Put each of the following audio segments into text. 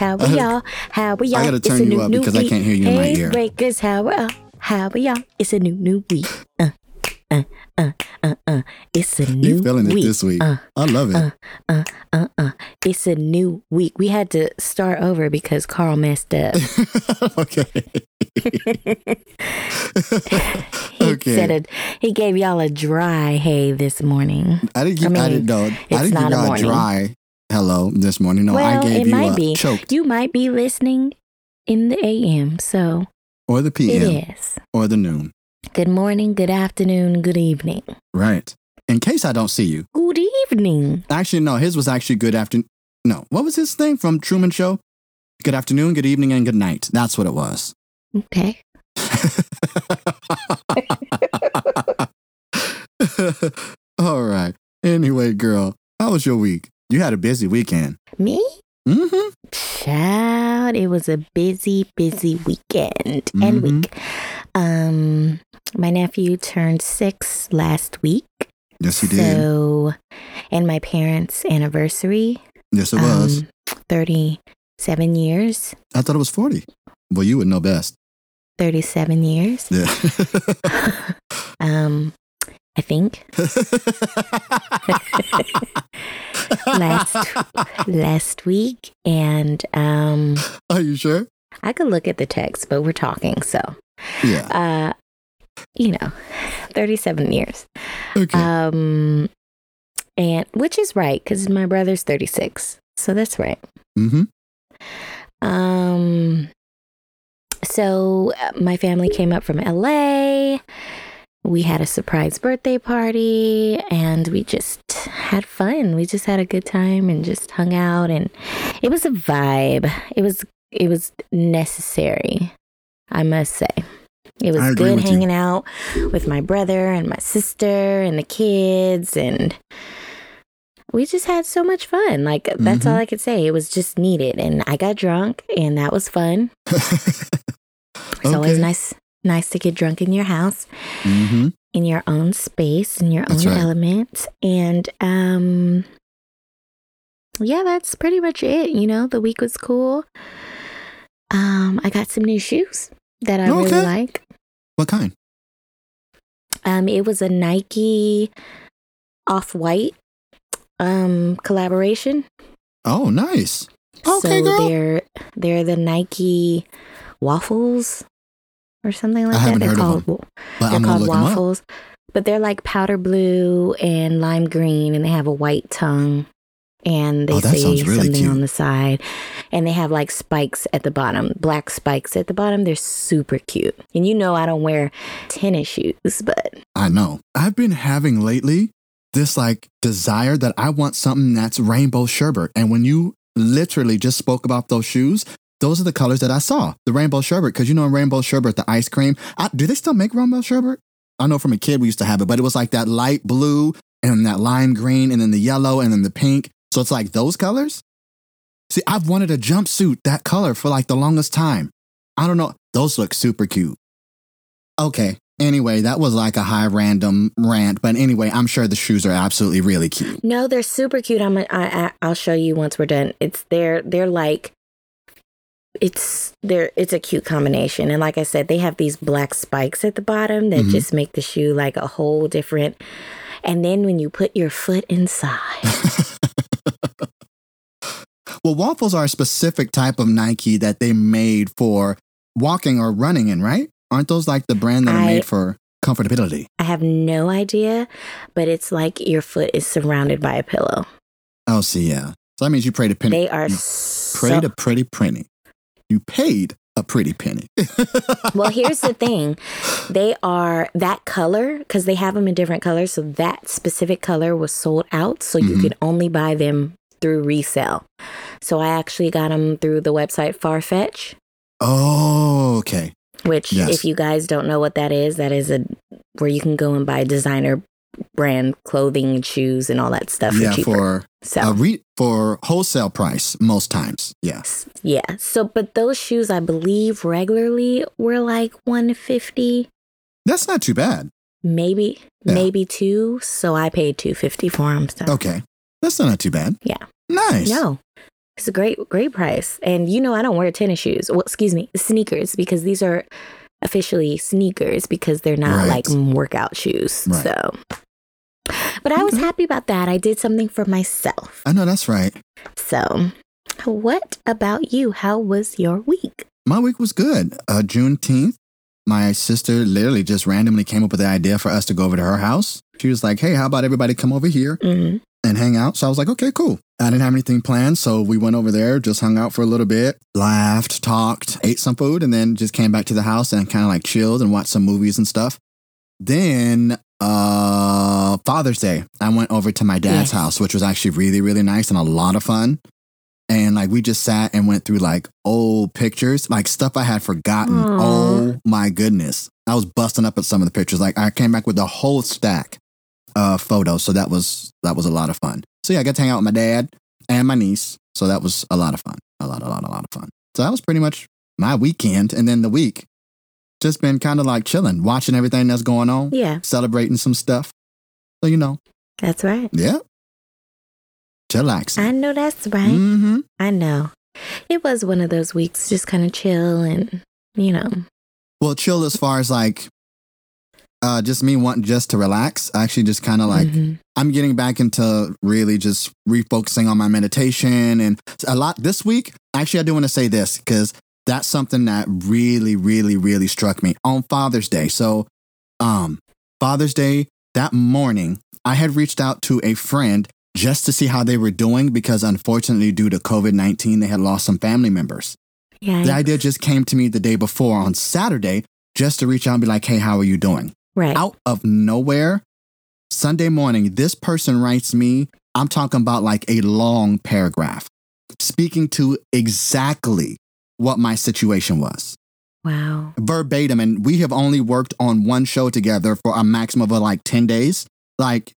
how are y'all? How are y'all? I gotta It's turn a you new, up new because I week. can't hear you in my ear. breakers, how are y'all? How are y'all? It's a new, new week. Uh, uh, uh, uh, uh. It's a new You feeling it this week? Uh, I love it. uh, uh, uh, uh. It's a new week. We had to start over because Carl messed up. okay. He Okay. said it. He gave y'all a dry hay this morning. I didn't give. I I, didn't know. I didn't not give a you a dry hello this morning. No, well, I gave it you might a be. choked You might be listening in the AM, so or the PM is. or the noon. Good morning, good afternoon, good evening. Right. In case I don't see you. Good evening. Actually, no. His was actually good afternoon. No, what was his thing from Truman Show? Good afternoon, good evening, and good night. That's what it was. Okay. All right. Anyway, girl, how was your week? You had a busy weekend. Me? Mm-hmm. Child, it was a busy, busy weekend and Mhm. week. Um, my nephew turned six last week. Yes, you did. So, and my parents' anniversary. Yes, it was. Um, 37 years. I thought it was 40. Well, you would know best. 37 years. Yeah. Um, I think. last last week and um Are you sure? I could look at the text but we're talking so Yeah. uh you know 37 years Okay. um and which is right cuz my brother's 36 so that's right mm-hmm. um so uh, my family came up from LA we had a surprise birthday party and we just had fun. We just had a good time and just hung out and it was a vibe. It was it was necessary, I must say. It was good with you. hanging out with my brother and my sister and the kids and we just had so much fun. Like that's all Mhm. I could say. It was just needed and I got drunk and that was fun. It's always Okay. nice nice to get drunk in your house mm-hmm. in your own space in your That's own right. element and um yeah that's pretty much it you know the week was cool um i got some new shoes that i really Okay. like What kind? um it was a nike off-white um collaboration Oh, nice. Okay, so girl. they're they're the nike waffles or something like that they're called But They're called look 'em up. waffles, but they're like powder blue and lime green, and they have a white tongue. And they Oh, say really something cute. on the side, and they have like spikes at the bottom, black spikes at the bottom. They're super cute. And you know, I don't wear tennis shoes, but I know. I've been having lately this like desire that I want something that's rainbow sherbet. And when you literally just spoke about those shoes, those are the colors that I saw. The rainbow sherbet, because you know in rainbow sherbet, the ice cream. I, do they still make rainbow sherbet? I know from a kid we used to have it, but it was like that light blue and that lime green and then the yellow and then the pink. So it's like those colors. See, I've wanted a jumpsuit that color for like the longest time. I don't know. Those look super cute. Okay. Anyway, that was like a high random rant, but anyway, I'm sure the shoes are absolutely really cute. no, they're super cute. I'm I, I I'll show you once we're done. It's they're they're like it's they're it's a cute combination and like i said they have these black spikes at the bottom that Mhm. just make the shoe like a whole different and then when you put your foot inside well, waffles are a specific type of Nike that they made for walking or running in, right? Aren't those like the brand that are made for comfortability? i have no idea but it's like your foot is surrounded by a pillow Oh, see, yeah. So that means you pray to penny. they are so prayed a pretty penny. You paid a pretty penny. well here's the thing they are that color because they have them in different colors so that specific color was sold out so you Mhm. could only buy them through resale so i actually got them through the website farfetch oh, okay. which Yes. if you guys don't know what that is that is a where you can go and buy designer brand clothing and shoes and all that stuff yeah, for cheaper for so a re- for wholesale price most times. Yeah. yeah so but those shoes i believe regularly were like 150 That's not too bad. maybe Yeah. maybe two so i paid 250 for them so Okay. That's not too bad. Yeah. Nice. no It's a great, great price. And you know, I don't wear tennis shoes. Well, excuse me, sneakers because these are officially sneakers because they're not Right. like workout shoes. Right. So, but I was happy about that. I did something for myself. I know that's right. So, what about you? How was your week? My week was good. Uh, Juneteenth, my sister literally just randomly came up with the idea for us to go over to her house. She was like, hey, how about everybody come over here hmm and hang out? So I was like, okay, cool. I didn't have anything planned. So we went over there, just hung out for a little bit, laughed, talked, ate some food, and then just came back to the house and kind of like chilled and watched some movies and stuff. Then, uh, Father's Day, I went over to my dad's Yes. house, which was actually really, really nice and a lot of fun. And like we just sat and went through like old pictures, like stuff I had forgotten. Aw. Oh my goodness. I was busting up at some of the pictures. Like I came back with a whole stack of photos. So that was that was a lot of fun. So yeah, I got to hang out with my dad and my niece. So that was a lot of fun. A lot, a lot, a lot of fun. So that was pretty much my weekend. And then the week, just been kind of like chilling, watching everything that's going on, Yeah, celebrating some stuff. So you know, that's right. yeah. Chillaxing. I know that's right. Mm-hmm. I know. It was one of those weeks, just kind of chill and, you know, Well, chill as far as like uh just me wanting just to relax. I actually just kind of like mhm. I'm getting back into really just refocusing on my meditation and a lot this week. Actually, I do want to say this because that's something that really, really, really struck me on Father's Day. So, um, Father's Day that morning, I had reached out to a friend just to see how they were doing because unfortunately, due to COVID 19, they had lost some family members. yeah, The idea just came to me the day before on Saturday just to reach out and be like, hey, how are you doing? right. out of nowhere, Sunday morning, this person writes me, I'm talking about like a long paragraph, speaking to exactly what my situation was. Wow. Verbatim. And we have only worked on one show together for a maximum of like 10 days, like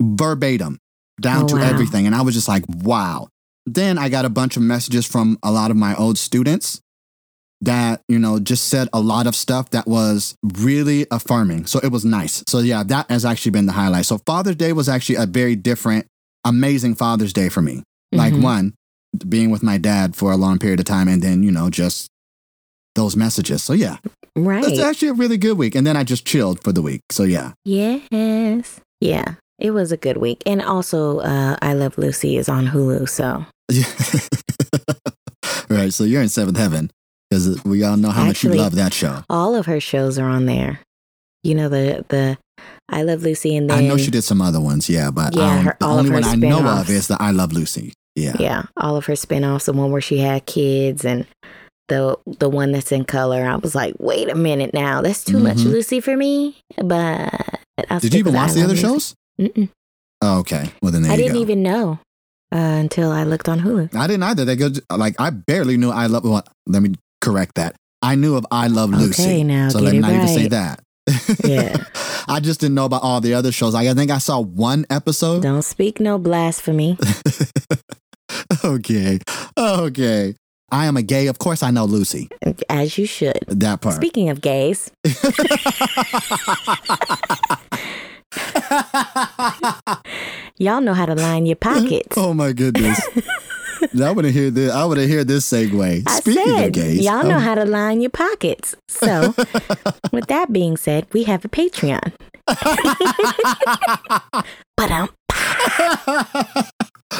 verbatim, down Oh, to everything. And I was just like, wow. Then I got a bunch of messages from a lot of my old students that, you know, just said a lot of stuff that was really affirming. So it was nice. So yeah, that has actually been the highlight. So Father's Day was actually a very different, amazing Father's Day for me. Like Mhm. one, being with my dad for a long period of time and then, you know, just those messages. So yeah, Right. it's actually a really good week. And then I just chilled for the week. So yeah. Yes. Yeah. It was a good week. And also, uh, I Love Lucy is on Hulu. So, right. So you're in seventh heaven because we all know how much you love that show. all of her shows are on there. You know, the, the I Love Lucy and then. I know she did some other ones, yeah, but Yeah, um, her- the only one I know of is the I Love Lucy. Yeah. Yeah. All of her spin offs, the one where she had kids and the the one that's in color. I was like, wait a minute now. That's too much Mhm. Lucy for me. But I'll Did you even watch the other Lucy. shows? Mm-mm. Oh, okay. Well, then there I didn't go. even know uh, until I looked on Hulu. I didn't either. They go like I barely knew I love. Well, let me correct that. I knew of I Love Lucy. Okay, now so let me not even say that. Yeah. I just didn't know about all the other shows. Like, I think I saw one episode. Don't speak no blasphemy. okay. Okay. I am a gay. Of course, I know Lucy. As you should. That part. Speaking of gays, y'all know how to line your pockets. oh my goodness. I want to hear this. I want to hear this segue. I Speaking said, of gays, y'all know um, how to line your pockets. So, with that being said, we have a Patreon. But um,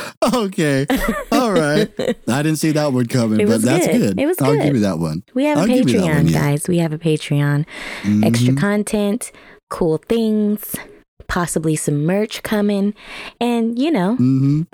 okay. All right. I didn't see that one coming, but that's good. good. It was good. I'll give you that one. we have a I'll that Patreon, one, yeah. guys. We have a Patreon. Extra Mhm. content, cool things, possibly some merch coming, and you know, Mhm.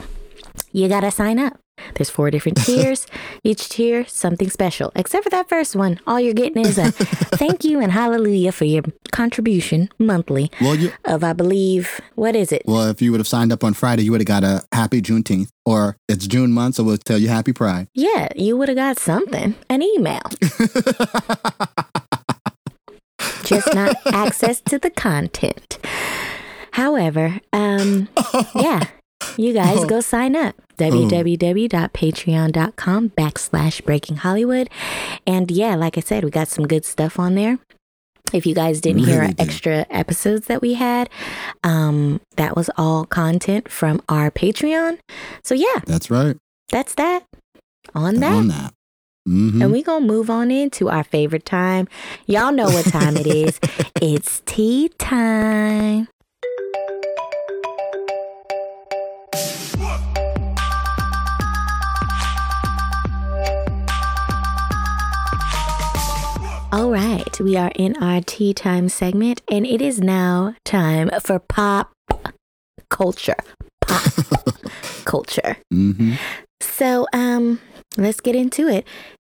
you gotta sign up. There's four different tiers. Each tier, something special. Except for that first one, all you're getting is a thank you and hallelujah for your contribution monthly Well, you, of, I believe, what is it? well, if you would have signed up on Friday, you would have got a happy Juneteenth, or it's June month, so we'll tell you happy Pride. Yeah, you would have got something, an email, just not access to the content. However, um, yeah, you guys go sign up www.patreon.com backslash breaking hollywood and yeah like i said we got some good stuff on there if you guys didn't hear our extra episodes that we had um that was all content from our patreon so yeah That's right. that's that on that. On that. hmm And we gonna move on into our favorite time. Y'all know what time it is. It's tea time. All right, we are in our tea time segment, and it is now time for pop culture. Pop culture. hmm So, um, let's get into it.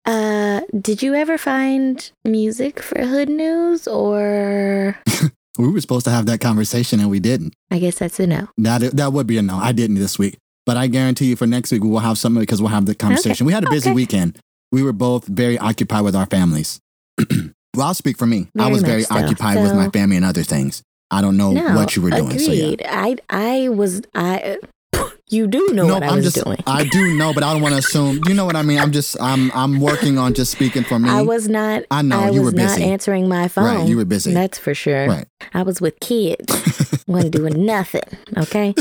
Uh, did you ever find music for Hood News, or We were supposed to have that conversation and we didn't. I guess that's a no. That that would be a no. I didn't this week, but I guarantee you for next week we will have something because we'll have the conversation. We had a busy Okay. weekend. We were both very occupied with our families. well, I'll speak for me. I was very so. occupied with my family and other things. I don't know no, what you were doing. So yeah. I I was I. You do know no, what I I'm was just doing. I do know, but I don't want to assume. You know what I mean? I'm just I'm I'm working on just speaking for me. I was not. I know, I you was were not busy. answering my phone. Right, you were busy. That's for sure. Right. I was with kids. wasn't doing nothing. Okay.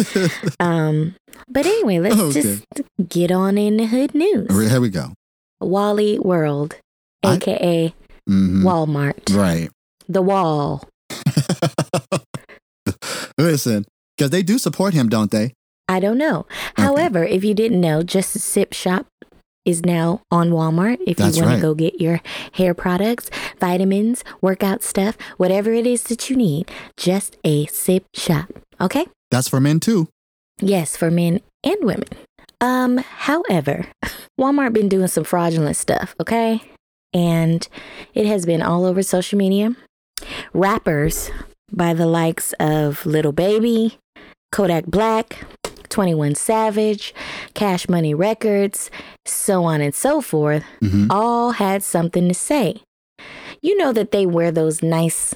Um. But anyway, let's Okay. just get on in the hood news. Here we go. Wally World, I- aka Mhm. Walmart, Right. the Wall. Listen, because they do support him, don't they? I don't know. However, if you didn't know, Just a Sip Shop is now on Walmart. If That's you want right. to go get your hair products, vitamins, workout stuff, whatever it is that you need, Just a Sip Shop. Okay. That's for men too. Yes, for men and women. Um, however, Walmart been doing some fraudulent stuff, okay? And it has been all over social media. Rappers by the likes of Lil Baby, Kodak Black, 21 Savage, Cash Money Records, so on and so forth, hmm all had something to say. You know that they wear those nice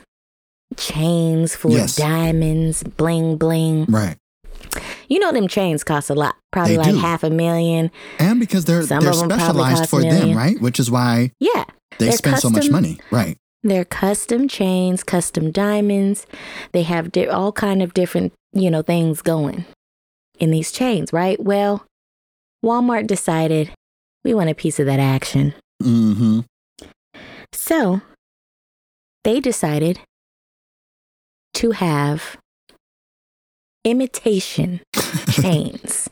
chains full Yes. of diamonds, bling bling. Right. You know them chains cost a lot, probably They like do. half a million. And because they're Some they're of 'em probably specialized for them, right? Which is why Yeah, they spend so much money. Right. they're custom chains, custom diamonds. They have di- all kind of different, you know, things going in these chains, right? Well, Walmart decided we want a piece of that action. Mm-hmm. So, they decided to have imitation chains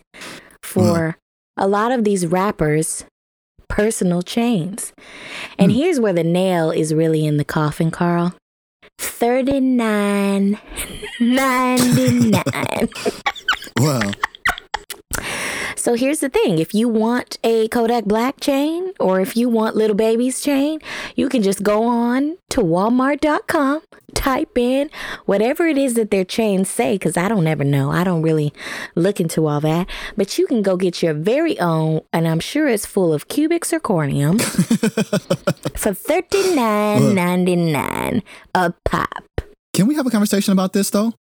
for a lot of these rappers' personal chains. And Hmm. here's where the nail is really in the coffin, Carl. Thirty nine ninety nine. Well, So here's the thing: if you want a Kodak Black chain, or if you want Lil Baby's chain, you can just go on to Walmart.com, type in whatever it is that their chains say, because I don't ever know. I don't really look into all that. But you can go get your very own, and I'm sure it's full of cubic zirconium for thirty nine ninety nine a pop. can we have a conversation about this though?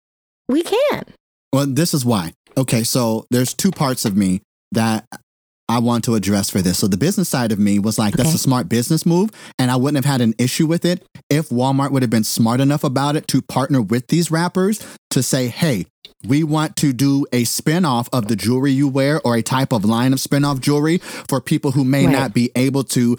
We can. Well, this is why. Okay, so there's two parts of me that I want to address for this. So the business side of me was like, that's a smart business move, and I wouldn't have had an issue with it if Walmart would have been smart enough about it to partner with these rappers to say, hey, we want to do a spin-off of the jewelry you wear or a type of line of spin-off jewelry for people who may Right. not be able to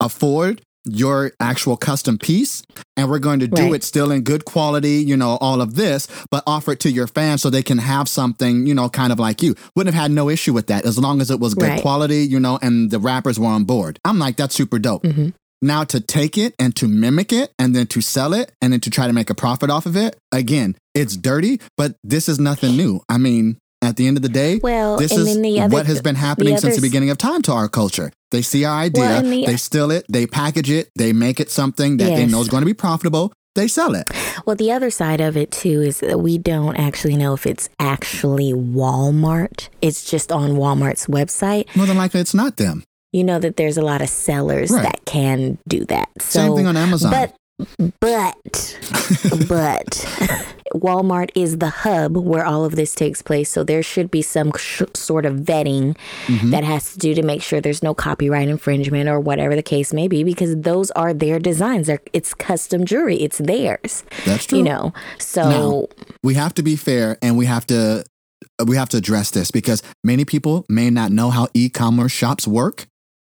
afford your actual custom piece and we're going to do Right. it still in good quality, you know, all of this, but offer it to your fans so they can have something, you know, kind of like you. Wouldn't have had no issue with that as long as it was good Right. quality, you know, and the rappers were on board. I'm like, that's super dope. Mhm. Now to take it and to mimic it and then to sell it and then to try to make a profit off of it, again, it's dirty, but this is nothing new. I mean, at the end of the day, Well, this is the other what has been happening since the beginning of time to our culture. They see our idea, Well, the- they steal it, they package it, they make it something that they know is going to be profitable. They sell it. Well, the other side of it too is that we don't actually know if it's actually Walmart. It's just on Walmart's website. More than likely, it's not them. You know that there's a lot of sellers Right. that can do that. So, Same thing on Amazon. But but but Walmart is the hub where all of this takes place. So there should be some sh- sort of vetting Mhm. that has to do to make sure there's no copyright infringement or whatever the case may be, because those are their designs. They're, it's custom jewelry. It's theirs. That's true. You know. So Now- we have to be fair and we have to we have to address this because many people may not know how e-commerce shops work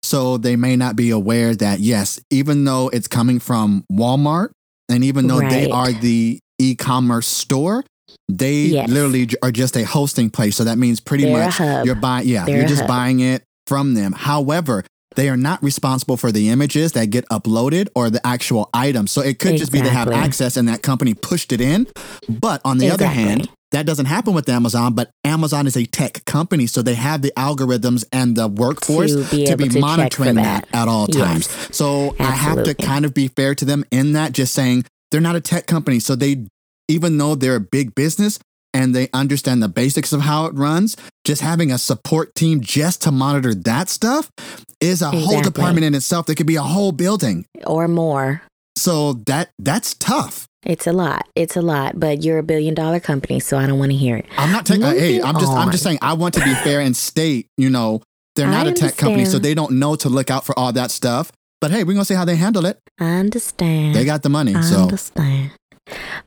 So they may not be aware that, yes, even though it's coming from Walmart and even though they are the e commerce store, they Yes. literally are just a hosting place. So that means pretty They're much you're buying, yeah, They're you're just hub. buying it from them. However, they are not responsible for the images that get uploaded or the actual items. So it could just be they have access and that company pushed it in. But on the other hand, Exactly. That doesn't happen with Amazon, but Amazon is a tech company, so they have the algorithms and the workforce To be able to monitoring that. that. at all Yes. times. So I have to kind of be fair to them in that, just saying they're not a tech company. So they, even though they're a big business and they understand the basics of how it runs, just having a support team just to monitor that stuff is a whole department in itself. That could be a whole building. or more. So that that's tough. It's a lot. It's a lot, but you're a billion dollar company, so I don't want to hear it. I'm not taking. Hey, I'm just. I'm just saying. I want to be fair and state. You know, they're not I a tech company, so they don't know to look out for all that stuff. But hey, we're gonna see how they handle it. I understand. They got the money, I so understand.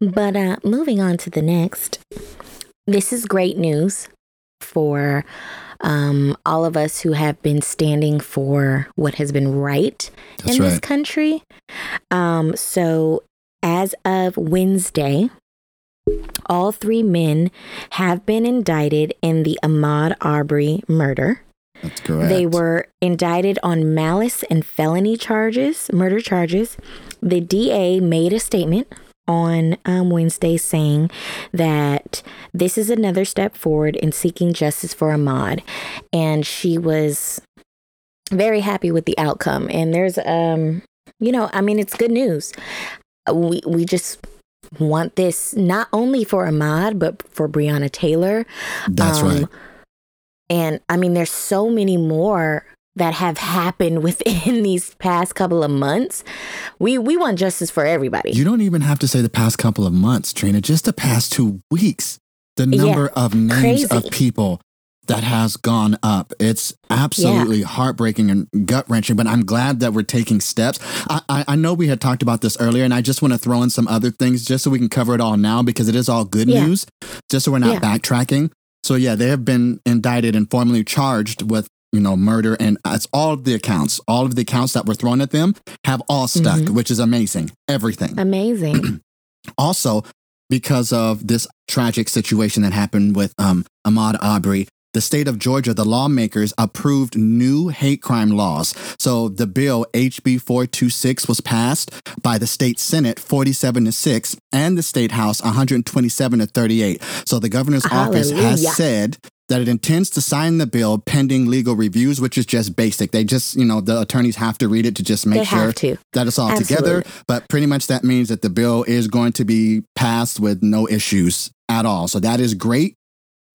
But uh, moving on to the next, this is great news for um, all of us who have been standing for what has been right that's in this country. Um, so, as of Wednesday, all three men have been indicted in the Ahmaud Arbery murder. That's correct. They were indicted on malice and felony charges, murder charges. The DA made a statement on um, Wednesday saying that this is another step forward in seeking justice for Ahmaud. And she was very happy with the outcome. And there's, um, you know, I mean, it's good news. We, we just want this not only for Ahmaud, but for Breonna Taylor. That's Um, right. And I mean, there's so many more that have happened within these past couple of months. We we want justice for everybody. You don't even have to say the past couple of months, Trina. Just the past two weeks, the Yeah, number of names of people that has gone up. It's absolutely heartbreaking and gut wrenching. But I'm glad that we're taking steps. I, I, I know we had talked about this earlier, and I just want to throw in some other things just so we can cover it all now because it is all good Yeah. news. Just so we're not Yeah. backtracking. So yeah, they have been indicted and formally charged with you know murder, and it's all of the accounts. All of the accounts that were thrown at them have all stuck, Mhm. which is amazing. Everything Amazing. also because of this tragic situation that happened with um, Ahmaud Arbery, the state of Georgia, the lawmakers approved new hate crime laws. So the bill HB 426 was passed by the state Senate 47 to 6 and the state House 127 to 38. So the governor's office has said that it intends to sign the bill pending legal reviews, which is just basic. They just, you know, the attorneys have to read it to just make they sure that it's all together. But pretty much that means that the bill is going to be passed with no issues at all. So that is great.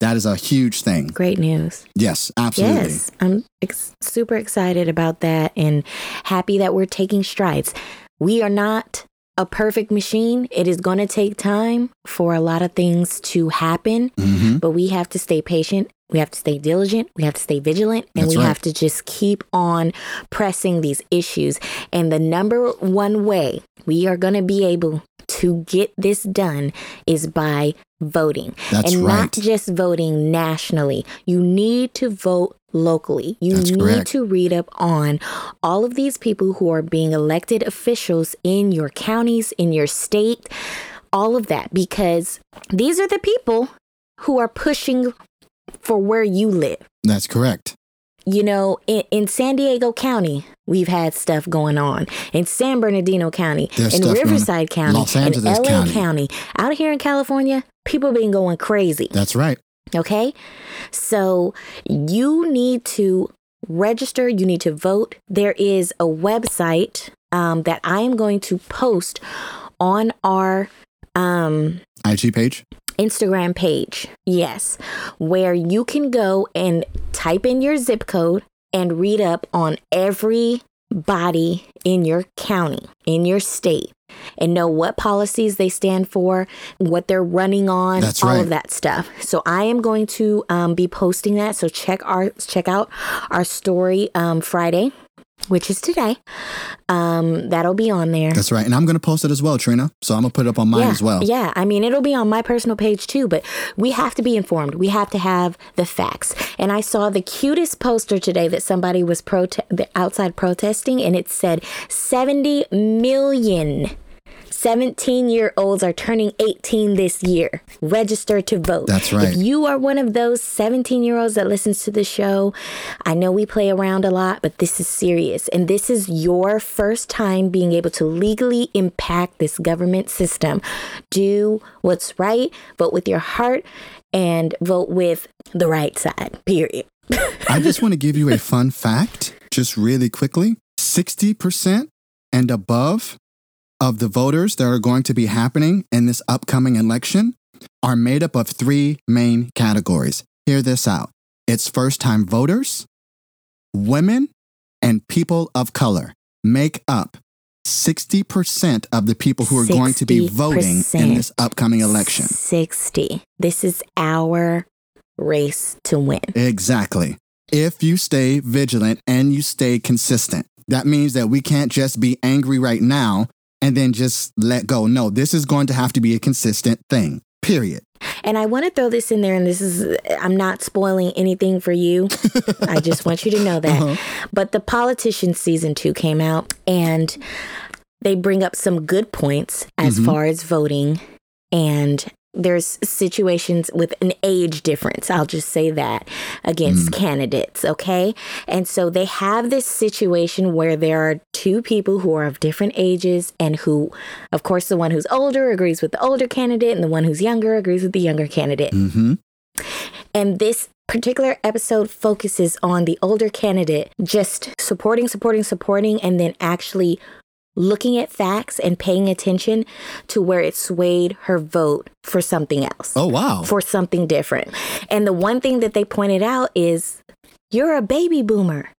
That is a huge thing. Great news. Yes, absolutely. Yes, I'm ex- super excited about that and happy that we're taking strides. We are not a perfect machine. It is going to take time for a lot of things to happen, hmm but we have to stay patient. We have to stay diligent. We have to stay vigilant. And That's we right. have to just keep on pressing these issues. And the number one way we are going to be able to get this done is by voting. That's and right. not just voting nationally. You need to vote locally. You That's need correct. to read up on all of these people who are being elected officials in your counties, in your state, all of that, because these are the people who are pushing for where you live. That's correct. You know, in, in San Diego County, we've had stuff going on. In San Bernardino County, There's in stuff going on. Riverside County, Los Angeles in LA County. County. Out here in California, people been going crazy. That's right. Okay. So you need to register, you need to vote. There is a website um, that I am going to post on our um, IG page. Instagram page. Yes. Where you can go and type in your zip code and read up on every body in your county, in your state, and know what policies they stand for, what they're running on, That's all right. of that stuff. So I am going to um, be posting that. So check our check out our story um, Friday. Which is today. Um, that'll be on there. That's right. And I'm going to post it as well, Trina. So I'm going to put it up on mine yeah, as well. Yeah, I mean, it'll be on my personal page too, but we have to be informed. We have to have the facts. And I saw the cutest poster today that somebody was prote- outside protesting, and it said 70 million 17 year olds are turning 18 this year. Register to vote. That's right. If you are one of those 17 year olds that listens to the show, I know we play around a lot, but this is serious. And this is your first time being able to legally impact this government system. Do what's right, vote with your heart, and vote with the right side, period. I just want to give you a fun fact, just really quickly 60% and above of the voters that are going to be happening in this upcoming election are made up of three main categories. Hear this out it's first time voters, women, and people of color make up 60% of the people who are going to be voting in this upcoming election. 60. This is our race to win. Exactly. If you stay vigilant and you stay consistent, that means that we can't just be angry right now and then just let go. No, this is going to have to be a consistent thing, period. And I want to throw this in there, and this is, I'm not spoiling anything for you. I just want you to know that. Uh-huh. But the Politician season two came out, and they bring up some good points as mm-hmm. far as voting and there's situations with an age difference. I'll just say that against mm. candidates, okay? And so they have this situation where there are two people who are of different ages and who, of course, the one who's older agrees with the older candidate and the one who's younger agrees with the younger candidate. Mm-hmm. And this particular episode focuses on the older candidate just supporting, supporting, supporting, and then actually looking at facts and paying attention to where it swayed her vote for something else. Oh, wow. For something different. And the one thing that they pointed out is you're a baby boomer.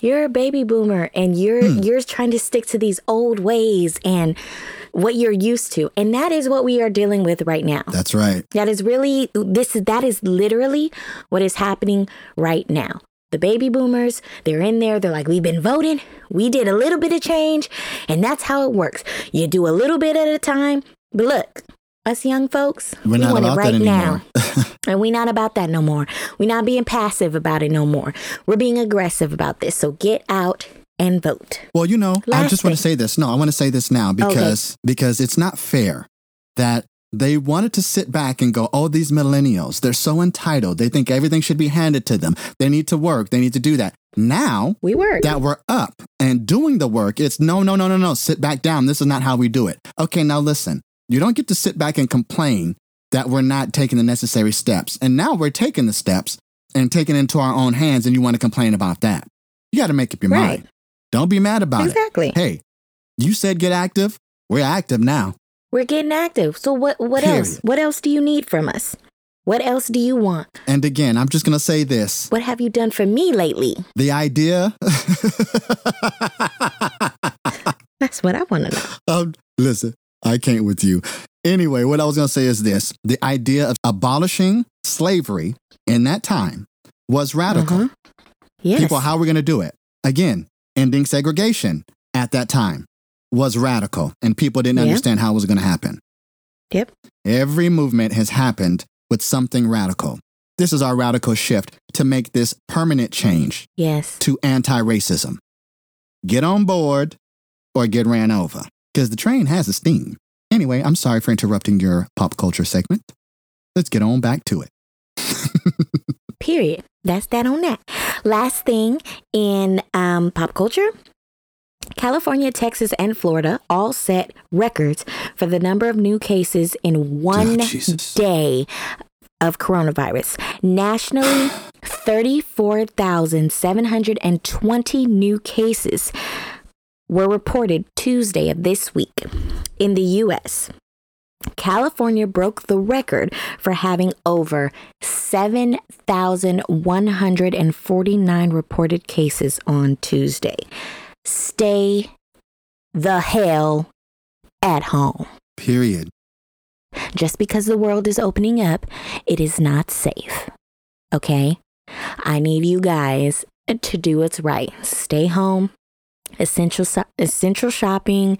You're a baby boomer and you're hmm. you're trying to stick to these old ways and what you're used to. And that is what we are dealing with right now. That's right. That is really this is that is literally what is happening right now the baby boomers, they're in there. They're like, we've been voting. We did a little bit of change. And that's how it works. You do a little bit at a time. But look, us young folks, We're we want it right now. and we're not about that no more. We're not being passive about it no more. We're being aggressive about this. So get out and vote. Well, you know, Last I just thing. want to say this. No, I want to say this now because okay. because it's not fair that they wanted to sit back and go, oh, these millennials, they're so entitled. They think everything should be handed to them. They need to work. They need to do that. Now we work that we're up and doing the work. It's no, no, no, no, no. Sit back down. This is not how we do it. Okay, now listen. You don't get to sit back and complain that we're not taking the necessary steps. And now we're taking the steps and taking it into our own hands, and you want to complain about that. You got to make up your right. mind. Don't be mad about exactly. it. Exactly. Hey, you said get active. We're active now. We're getting active. So what what Period. else? What else do you need from us? What else do you want? And again, I'm just going to say this. What have you done for me lately? The idea. That's what I want to know. Um, listen, I can't with you. Anyway, what I was going to say is this the idea of abolishing slavery in that time was radical. Uh-huh. Yes. People, how are we going to do it? Again, ending segregation at that time was radical and people didn't understand how it was going to happen. Yep. Every movement has happened with something radical. This is our radical shift to make this permanent change. Yes. To anti racism. Get on board or get ran over because the train has a steam. Anyway, I'm sorry for interrupting your pop culture segment. Let's get on back to it. Period. That's that on that. Last thing in um, pop culture California, Texas, and Florida all set records for the number of new cases in one oh, day of coronavirus. Nationally, 34,720 new cases were reported Tuesday of this week in the U.S. California broke the record for having over 7,149 reported cases on Tuesday stay the hell at home. Period. Just because the world is opening up, it is not safe. Okay? I need you guys to do what's right. Stay home, essential essential shopping,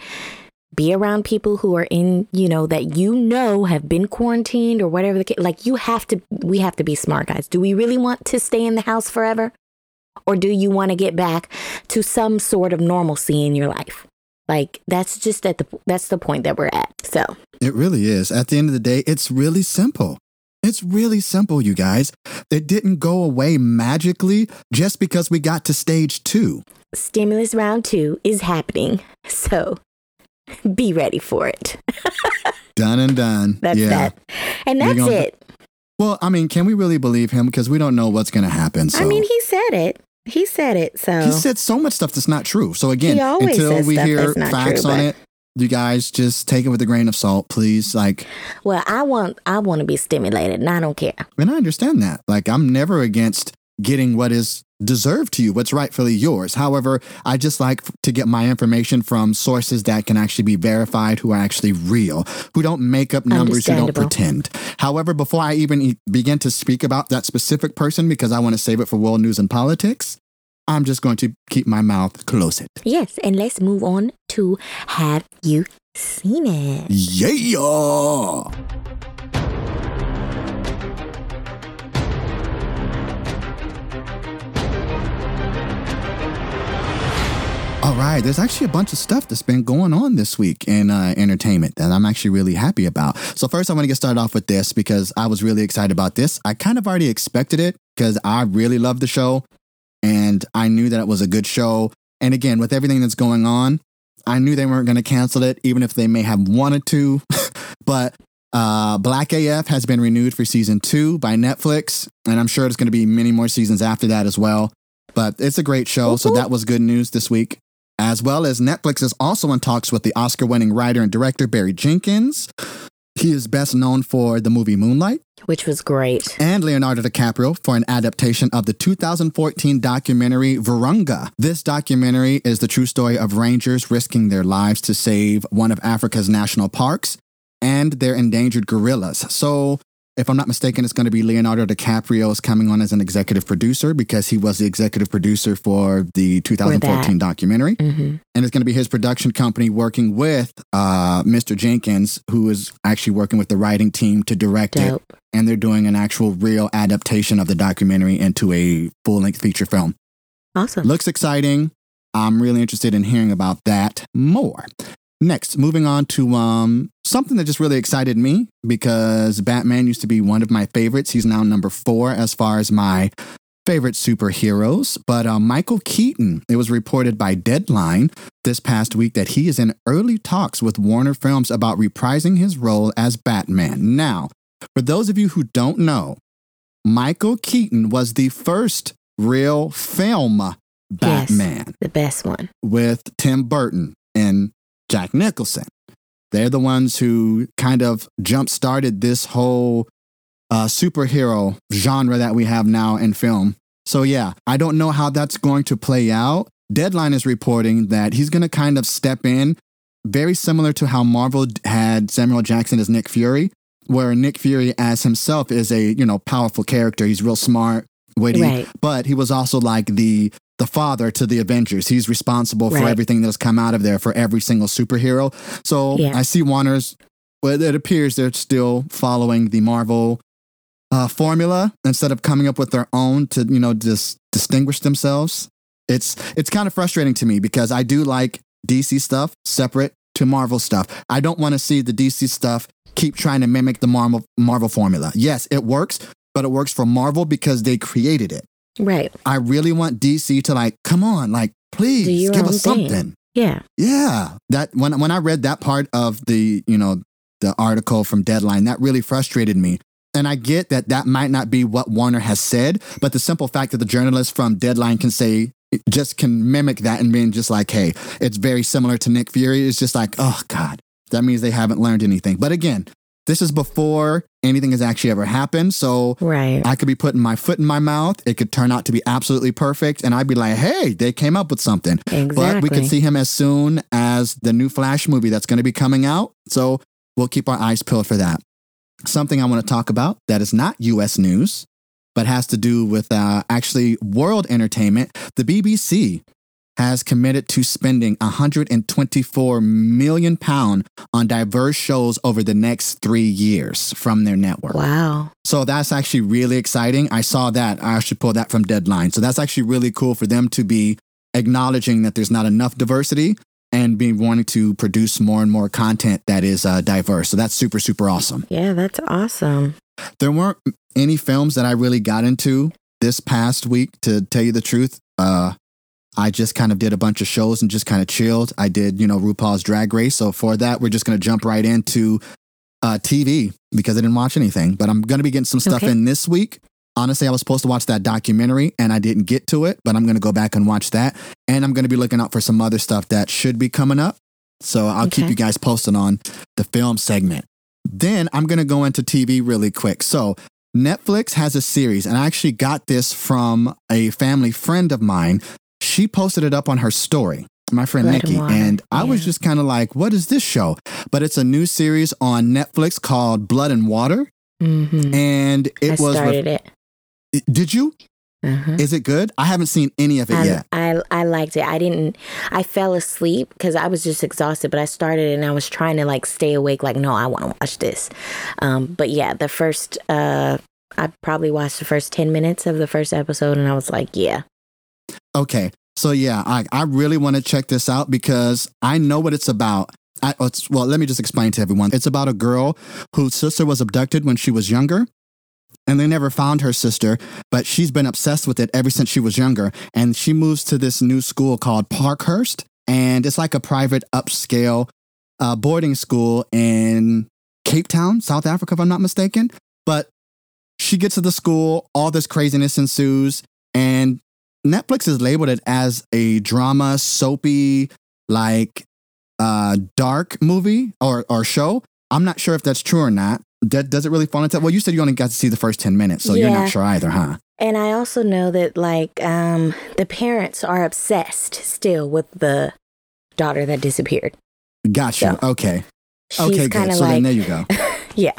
be around people who are in, you know, that you know have been quarantined or whatever the case. Like you have to, we have to be smart, guys. Do we really want to stay in the house forever? Or do you want to get back to some sort of normalcy in your life? Like that's just at the that's the point that we're at. So it really is. At the end of the day, it's really simple. It's really simple, you guys. It didn't go away magically just because we got to stage two. Stimulus round two is happening. So be ready for it. done and done. That's yeah. that. And that's gonna, it. Well, I mean, can we really believe him? Because we don't know what's going to happen. So. I mean, he said it. He said it. So he said so much stuff that's not true. So again, until we hear facts true, on it, you guys just take it with a grain of salt, please. Like, well, I want I want to be stimulated, and I don't care. And I understand that. Like, I'm never against getting what is deserved to you, what's rightfully yours. However, I just like to get my information from sources that can actually be verified, who are actually real, who don't make up numbers, who don't pretend. However, before I even begin to speak about that specific person, because I want to save it for world news and politics, I'm just going to keep my mouth closed. Yes, and let's move on to Have You Seen It? Yeah! Right, there's actually a bunch of stuff that's been going on this week in uh, entertainment that I'm actually really happy about. So, first, I want to get started off with this because I was really excited about this. I kind of already expected it because I really love the show and I knew that it was a good show. And again, with everything that's going on, I knew they weren't going to cancel it, even if they may have wanted to. but uh, Black AF has been renewed for season two by Netflix, and I'm sure there's going to be many more seasons after that as well. But it's a great show, so that was good news this week as well as Netflix is also in talks with the Oscar winning writer and director Barry Jenkins. He is best known for the movie Moonlight, which was great, and Leonardo DiCaprio for an adaptation of the 2014 documentary Virunga. This documentary is the true story of rangers risking their lives to save one of Africa's national parks and their endangered gorillas. So if I'm not mistaken, it's going to be Leonardo DiCaprio is coming on as an executive producer because he was the executive producer for the 2014 documentary. Mm-hmm. And it's going to be his production company working with uh, Mr. Jenkins, who is actually working with the writing team to direct Dope. it. And they're doing an actual real adaptation of the documentary into a full length feature film. Awesome. Looks exciting. I'm really interested in hearing about that more. Next, moving on to um, something that just really excited me because Batman used to be one of my favorites. He's now number four as far as my favorite superheroes. But uh, Michael Keaton, it was reported by Deadline this past week that he is in early talks with Warner Films about reprising his role as Batman. Now, for those of you who don't know, Michael Keaton was the first real film Batman. Yes, the best one. With Tim Burton in Jack Nicholson. They're the ones who kind of jump started this whole uh, superhero genre that we have now in film. So, yeah, I don't know how that's going to play out. Deadline is reporting that he's going to kind of step in, very similar to how Marvel had Samuel Jackson as Nick Fury, where Nick Fury as himself is a, you know, powerful character. He's real smart, witty, right. but he was also like the the father to the Avengers. He's responsible right. for everything that's come out of there for every single superhero. So yeah. I see Warner's, but it appears they're still following the Marvel uh, formula instead of coming up with their own to you know just distinguish themselves. It's it's kind of frustrating to me because I do like DC stuff separate to Marvel stuff. I don't want to see the DC stuff keep trying to mimic the Marvel Marvel formula. Yes, it works, but it works for Marvel because they created it. Right. I really want DC to like, come on, like, please give us thing. something. Yeah. Yeah. That when when I read that part of the, you know, the article from Deadline, that really frustrated me. And I get that that might not be what Warner has said, but the simple fact that the journalist from Deadline can say just can mimic that and being just like, hey, it's very similar to Nick Fury is just like, oh God, that means they haven't learned anything. But again, this is before anything has actually ever happened. So right. I could be putting my foot in my mouth. It could turn out to be absolutely perfect. And I'd be like, hey, they came up with something. Exactly. But we could see him as soon as the new Flash movie that's going to be coming out. So we'll keep our eyes peeled for that. Something I want to talk about that is not US news, but has to do with uh, actually world entertainment. The BBC has committed to spending 124 million pound on diverse shows over the next three years from their network. Wow. So that's actually really exciting. I saw that. I should pull that from Deadline. So that's actually really cool for them to be acknowledging that there's not enough diversity and being wanting to produce more and more content that is uh, diverse. So that's super, super awesome. Yeah, that's awesome. There weren't any films that I really got into this past week, to tell you the truth. Uh, I just kind of did a bunch of shows and just kind of chilled. I did, you know, RuPaul's Drag Race. So for that, we're just going to jump right into uh, TV because I didn't watch anything. But I'm going to be getting some stuff Okay. in this week. Honestly, I was supposed to watch that documentary and I didn't get to it, but I'm going to go back and watch that. And I'm going to be looking out for some other stuff that should be coming up. So I'll keep you guys posted on the film segment. Then I'm going to go into TV really quick. So Netflix has a series, and I actually got this from a family friend of mine. She posted it up on her story, my friend Nikki, and I was just kind of like, what is this show? But it's a new series on Netflix called Blood and Water. Mm-hmm. And it I was. started it. did you? Uh-huh. Is it good? I haven't seen any of it I, yet. I I liked it. I didn't. I fell asleep because I was just exhausted. But I started and I was trying to like stay awake. Like, no, I want to watch this. Um, but yeah, the first. Uh, I probably watched the first ten minutes of the first episode, and I was like, yeah, Okay. So yeah, I, I really want to check this out because I know what it's about. I, oh, well, let me just explain to everyone. It's about a girl whose sister was abducted when she was younger. And they never found her sister, but she's been obsessed with it ever since she was younger. And she moves to this new school called Parkhurst. And it's like a private upscale uh, boarding school in Cape Town, South Africa, if I'm not mistaken. But she gets to the school, all this craziness ensues. And Netflix has labeled it as a drama, soapy, like uh, dark movie or, or show. I'm not sure if that's true or not. That does it really fall into? That? Well, you said you only got to see the first ten minutes, so you're not sure either, huh? And I also know that like um, the parents are obsessed still with the daughter that disappeared. Gotcha. Okay. She's Okay. kind Good. So then there you go. yeah.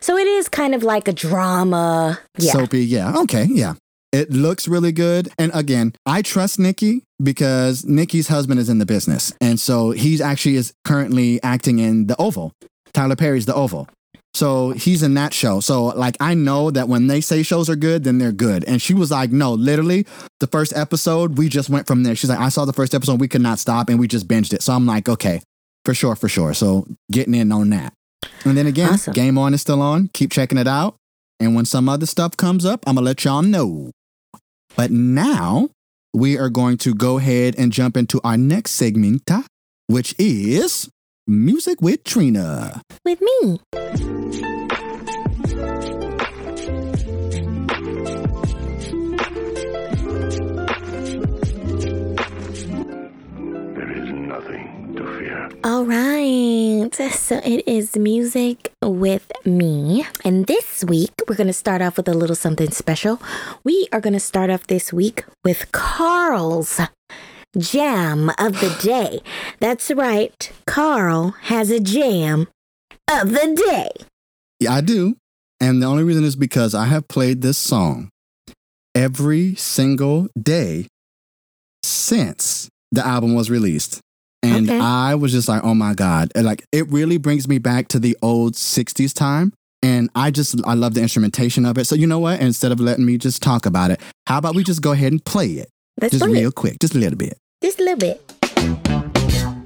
So it is kind of like a drama. Yeah. Soapy. Yeah. Okay. Yeah. It looks really good. And again, I trust Nikki because Nikki's husband is in the business. And so he's actually is currently acting in The Oval. Tyler Perry's The Oval. So he's in that show. So like I know that when they say shows are good, then they're good. And she was like, no, literally, the first episode, we just went from there. She's like, I saw the first episode, we could not stop, and we just binged it. So I'm like, okay, for sure, for sure. So getting in on that. And then again, Awesome. Game On is still on. Keep checking it out. And when some other stuff comes up, I'm gonna let y'all know. But now we are going to go ahead and jump into our next segment, which is Music with Trina. With me. All right. So it is music with me. And this week, we're going to start off with a little something special. We are going to start off this week with Carl's jam of the day. That's right. Carl has a jam of the day. Yeah, I do. And the only reason is because I have played this song every single day since the album was released. And Okay. I was just like, oh my God. And like, it really brings me back to the old 60s time. And I just, I love the instrumentation of it. So, you know what? Instead of letting me just talk about it, how about we just go ahead and play it? Let's just play real it. quick, just a little bit. Just a little bit.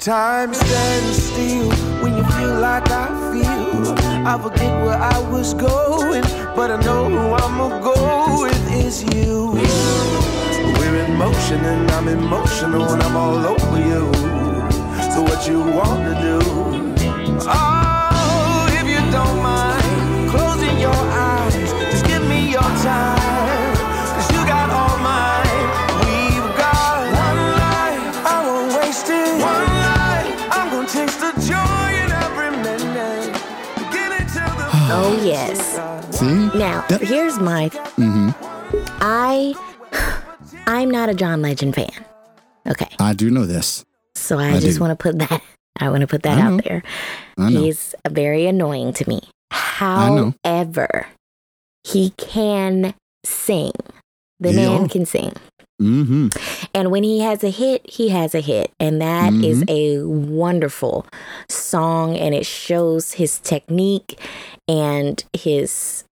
Time stands still when you feel like I feel. I forget where I was going, but I know who I'ma go with is you. We're in motion and I'm emotional and I'm all over you. So what you wanna do? Oh, if you don't mind closing your eyes, just give me your time. Cause you got all mine. We've got one life, I won't waste it. One life, I'm gonna taste the joy in every minute. Beginning to the Oh, yes. See? Now, Yep. here's my hmm I I'm not a John Legend fan. Okay. I do know this. So I, I just want to put that I want to put that out there. He's very annoying to me. However, he can sing. The Yeah. man can sing. Mm-hmm. And when he has a hit, he has a hit. And that is Mm-hmm. a wonderful song. And it shows his technique and his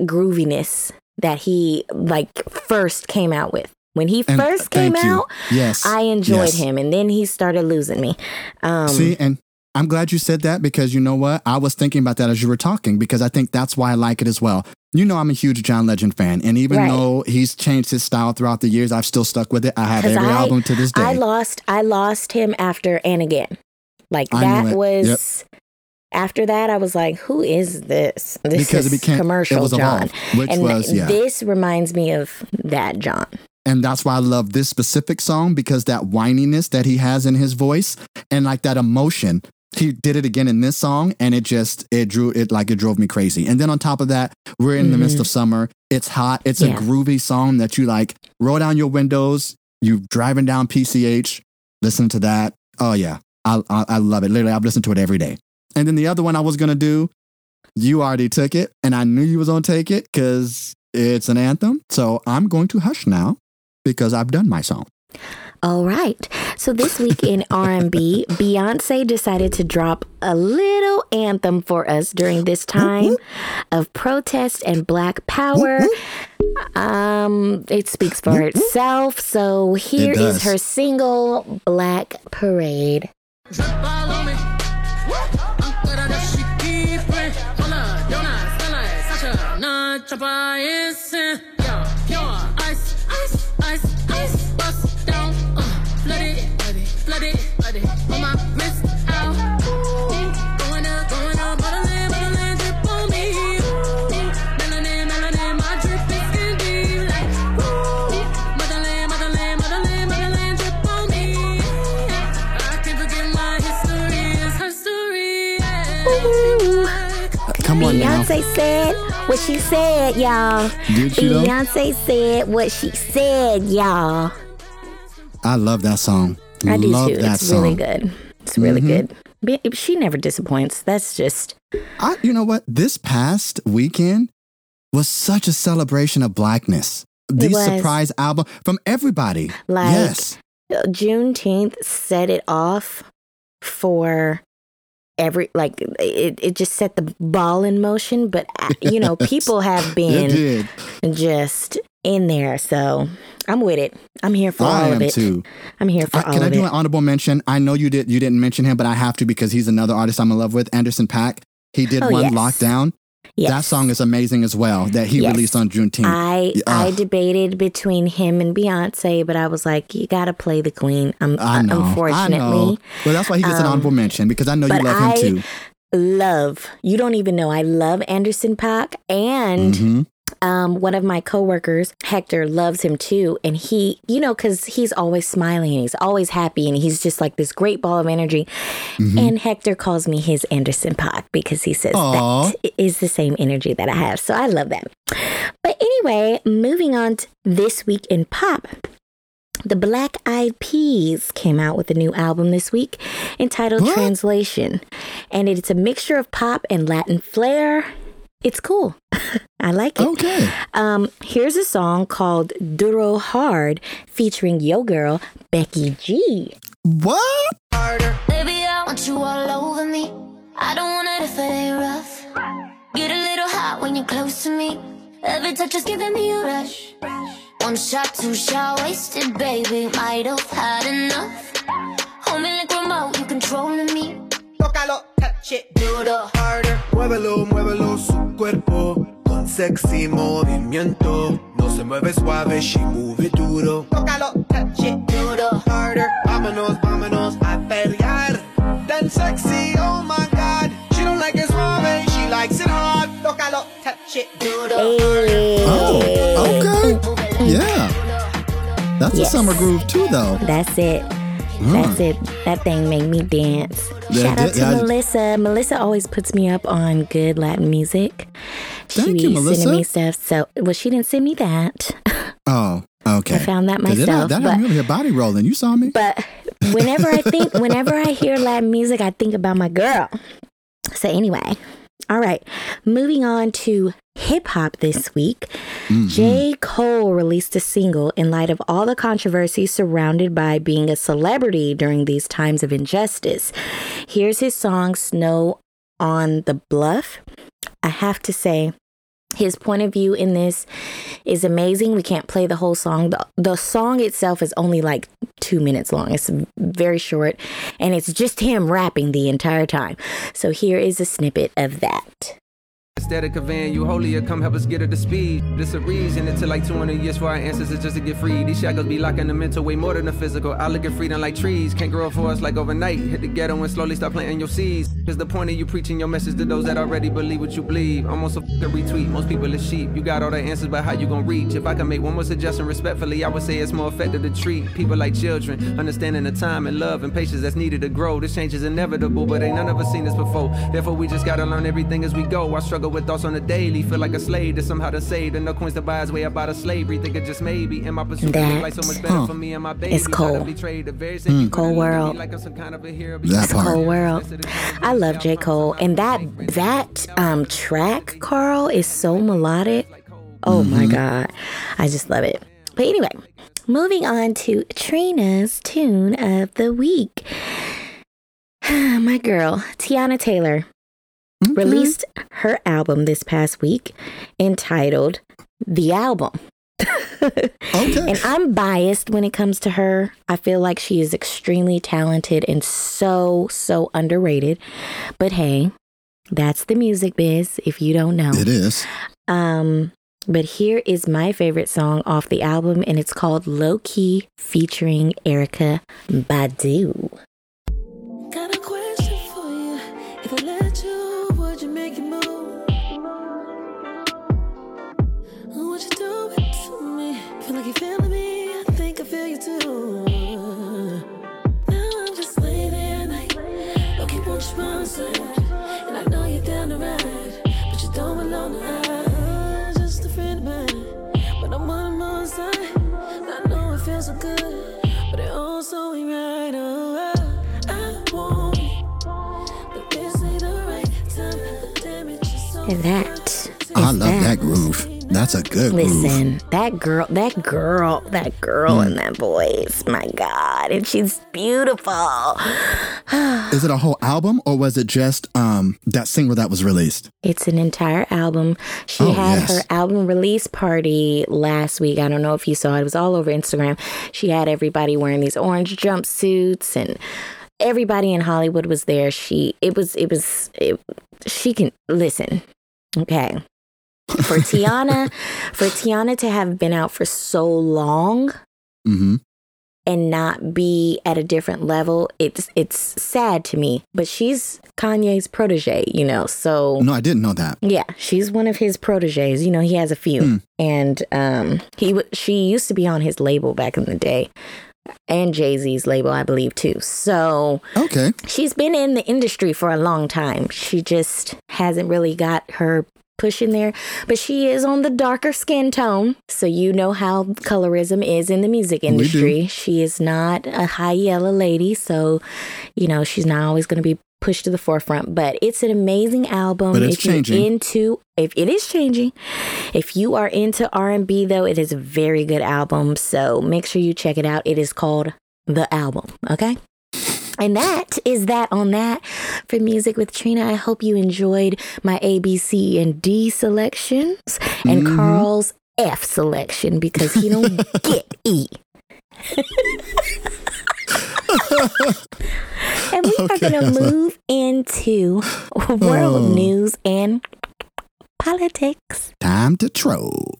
grooviness that he like first came out with. When he And first came you. out, Yes. I enjoyed Yes. him. And then he started losing me. Um, See, and I'm glad you said that because you know what? I was thinking about that as you were talking because I think that's why I like it as well. You know, I'm a huge John Legend fan, and even Right. though he's changed his style throughout the years, I've still stuck with it. I have every I- album to this day. I lost I lost him after and again. Like I that was after that I was like, who is this? This because is it became commercial it was John. evolved, which and was yeah. this reminds me of that John. And that's why I love this specific song because that whininess that he has in his voice and like that emotion. He did it again in this song and it just it drew it like it drove me crazy. And then on top of that, we're in the midst of summer. It's hot. It's Mm-hmm. Yeah. a groovy song that you like roll down your windows, you driving down PCH, listen to that. Oh yeah. I, I I love it. Literally I've listened to it every day. And then the other one I was gonna do, you already took it, and I knew you was gonna take it because it's an anthem. So I'm going to hush now because I've done my song. All right. So this week in R&B, Beyonce decided to drop a little anthem for us during this time of protest and black power. Um, it speaks for itself. So here It is her single Black Parade. Beyonce said what she said, y'all. Did she though? Beyonce said what she said, y'all. I love that song. I do love too. that It's song. really good. It's really Mhm. good. She never disappoints. That's just I, you know what? This past weekend was such a celebration of blackness. The surprise album from everybody. Like- yes. Juneteenth set it off for every like it, it just set the ball in motion but uh, you know people have been just in there so i'm with it i'm here for I all am of it too. i'm here for I, all can I do it an honorable mention? I know you did. You didn't mention him, but I have to because he's another artist I'm in love with. Anderson Paak. He did Oh, one yes. lockdown. Yes. That song is amazing as well. That he Yes. released on Juneteenth. I. I debated between him and Beyonce, but I was like, you gotta play the queen. Um, I know. I unfortunately, know. Well, that's why he gets an Um, honorable mention because I know you love I- him too. love. You don't even know. I love Anderson Paak, and hmm um, one of my coworkers, Hector, loves him too. And he, you know, because he's always smiling and he's always happy and he's just like this great ball of energy. Mm-hmm. And Hector calls me his Anderson Paak because he says Aw. that is the same energy that I have. So I love that. But anyway, moving on to this week in pop. The Black Eyed Peas came out with a new album this week entitled What? Translation. And it's a mixture of pop and Latin flair. It's cool. I like it. Okay. Um, here's a song called Duro Hard featuring Yo Girl, Becky G. What? Baby, I want you all over me. I don't want it if it ain't rough. Get a little hot when you're close to me. Every touch is giving me a rush. One shot, two shot, wasted, baby. Might have had enough. Hold me like remote, you controlling me. Tócalo, touch it, Do the harder. Muévelo, muévelo su cuerpo con sexy movimiento. No se mueve suave, she move it duro. Tócalo, touch it, do the harder. Vámonos, vámonos a pelear. That sexy, oh my god. She don't like it suave, she likes it hard. Tócalo, touch it, do the oh. Hey. Oh, okay. Yeah. That's Yes. a summer groove too, though. That's it. That's it. That thing made me dance. Yeah, Shout out to yeah, I- Melissa. Melissa always puts me up on good Latin music. Thank she you, Melissa. sending me stuff. So, well, she didn't send me that. Oh, okay. I found that myself. That but, had me over here body rolling. You saw me. but whenever I think, whenever I hear Latin music, I think about my girl. So anyway, all right. Moving on to hip hop this week. Mm-hmm. J. Cole released a single in light of all the controversy surrounded by being a celebrity during these times of injustice. Here's his song, Snow on the Bluff. I have to say, his point of view in this is amazing. We can't play the whole song. The, the song itself is only like two minutes long, it's very short, and it's just him rapping the entire time. So here is a snippet of that. Instead of conveying you holier, come help us get her to speed. This a reason it took like 200 years for our ancestors just to get free. These shackles be locking the mental way more than the physical. I look at freedom like trees, can't grow for us like overnight. Hit the ghetto and slowly start planting your seeds. Cause the point of you preaching your message to those that already believe what you believe. Almost a retweet, most people is sheep. You got all the answers, but how you gonna reach? If I can make one more suggestion respectfully, I would say it's more effective to treat people like children. Understanding the time and love and patience that's needed to grow. This change is inevitable, but ain't none of us seen this before. Therefore, we just gotta learn everything as we go. I struggle with thoughts on the daily. Feel like a slave to somehow to save. And no coins to buy his way up out of slavery. Think it just maybe. In my pursuit, That- life so much better Huh. for me and my baby. It's Cole. Gotta betray very same people Cole that look at me World. like kind of a. That part. Cole World. I love J. Cole. And that that um track, Carl, is so melodic. Oh my God. I just love it. But anyway, moving on to Trina's tune of the week. my girl, Teyana Taylor, released her album this past week entitled The Album. Okay. And I'm biased when it comes to her. I feel like she is extremely talented and so, so underrated. But hey, that's the music biz if you don't know. It is. Um, but here is my favorite song off the album, and it's called Low Key featuring Erykah Badu. You feeling me. I think I feel you too. Now I'm just laying there at night. Okay, won't you side? And I know you're down to ride, but you don't belong to I. Just a friend of mine, but I'm on my side. I know it feels so good, but it also ain't right. Oh, I want it, but this ain't the right time. The damage is so And that I is love that groove. That's a good. Listen, that girl, that girl, that girl and that voice, my God. And she's beautiful. Is it a whole album or was it just um that single that was released? It's an entire album. She Oh, had yes. her album release party last week. I don't know if you saw it. It was all over Instagram. She had everybody wearing these orange jumpsuits and everybody in Hollywood was there. She it was it was it, she can listen. Okay. For Teyana, for Teyana to have been out for so long Mm-hmm. and not be at a different level, it's it's sad to me. But she's Kanye's protege, you know. So No, I didn't know that. yeah, she's one of his proteges. You know, he has a few, Hmm. and um, he w- she used to be on his label back in the day, and Jay Z's label, I believe, too. So Okay. she's been in the industry for a long time. She just hasn't really got her push in there, but she is on the darker skin tone. So you know how colorism is in the music industry. She is not a high yellow lady, so you know she's not always going to be pushed to the forefront. But it's an amazing album. But it's if you're into, if it is changing, if you are into R and B though, it is a very good album. So make sure you check it out. It is called The Album. Okay. And that is that on that for Music with Trina. I hope you enjoyed my A, B, C, and D selections and Mhm. Carl's F selection because he don't get E. and we are going to move into world Oh. news and politics. Time to troll.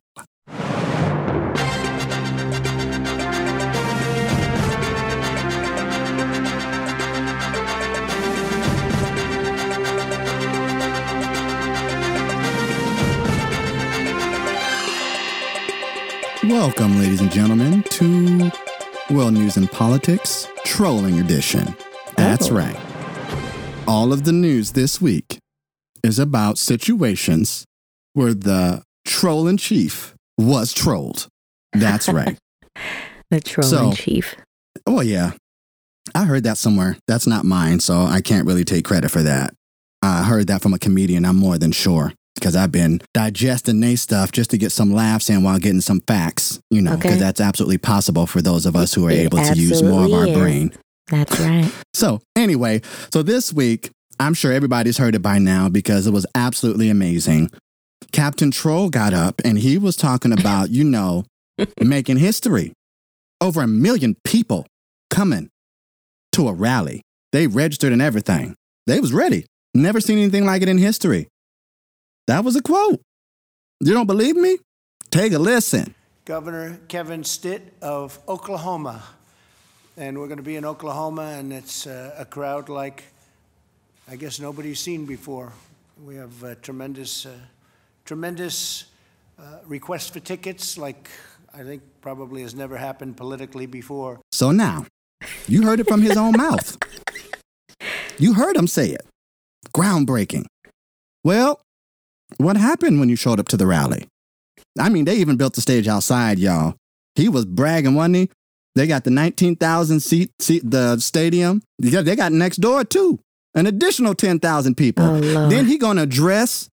Welcome, ladies and gentlemen, to World News and Politics Trolling Edition. That's Oh. right. All of the news this week is about situations where the troll in chief was trolled. That's right. The troll So- in chief. oh, yeah. I heard that somewhere. That's not mine, so I can't really take credit for that. I heard that from a comedian, I'm more than sure. Because I've been digesting they stuff just to get some laughs in while getting some facts, you know, because Okay. that's absolutely possible for those of us who are It able to use more of our is. brain. That's right. So, anyway, so this week, I'm sure everybody's heard it by now because it was absolutely amazing. Captain Troll got up and he was talking about, you know, making history. Over a million people coming to a rally. They registered and everything. They was ready. Never seen anything like it in history. That was a quote. You don't believe me? Take a listen. Governor Kevin Stitt of Oklahoma. And we're going to be in Oklahoma, and it's uh, a crowd like I guess nobody's seen before. We have uh, tremendous, uh, tremendous uh, requests for tickets, like I think probably has never happened politically before. So now, you heard it from his own mouth. You heard him say it. Groundbreaking. Well, what happened when you showed up to the rally? I mean, they even built the stage outside, y'all. He was bragging, wasn't he? They got the 19,000 seat, seat, the stadium. Yeah, they got next door too, an additional 10,000 people. Oh, then he gonna address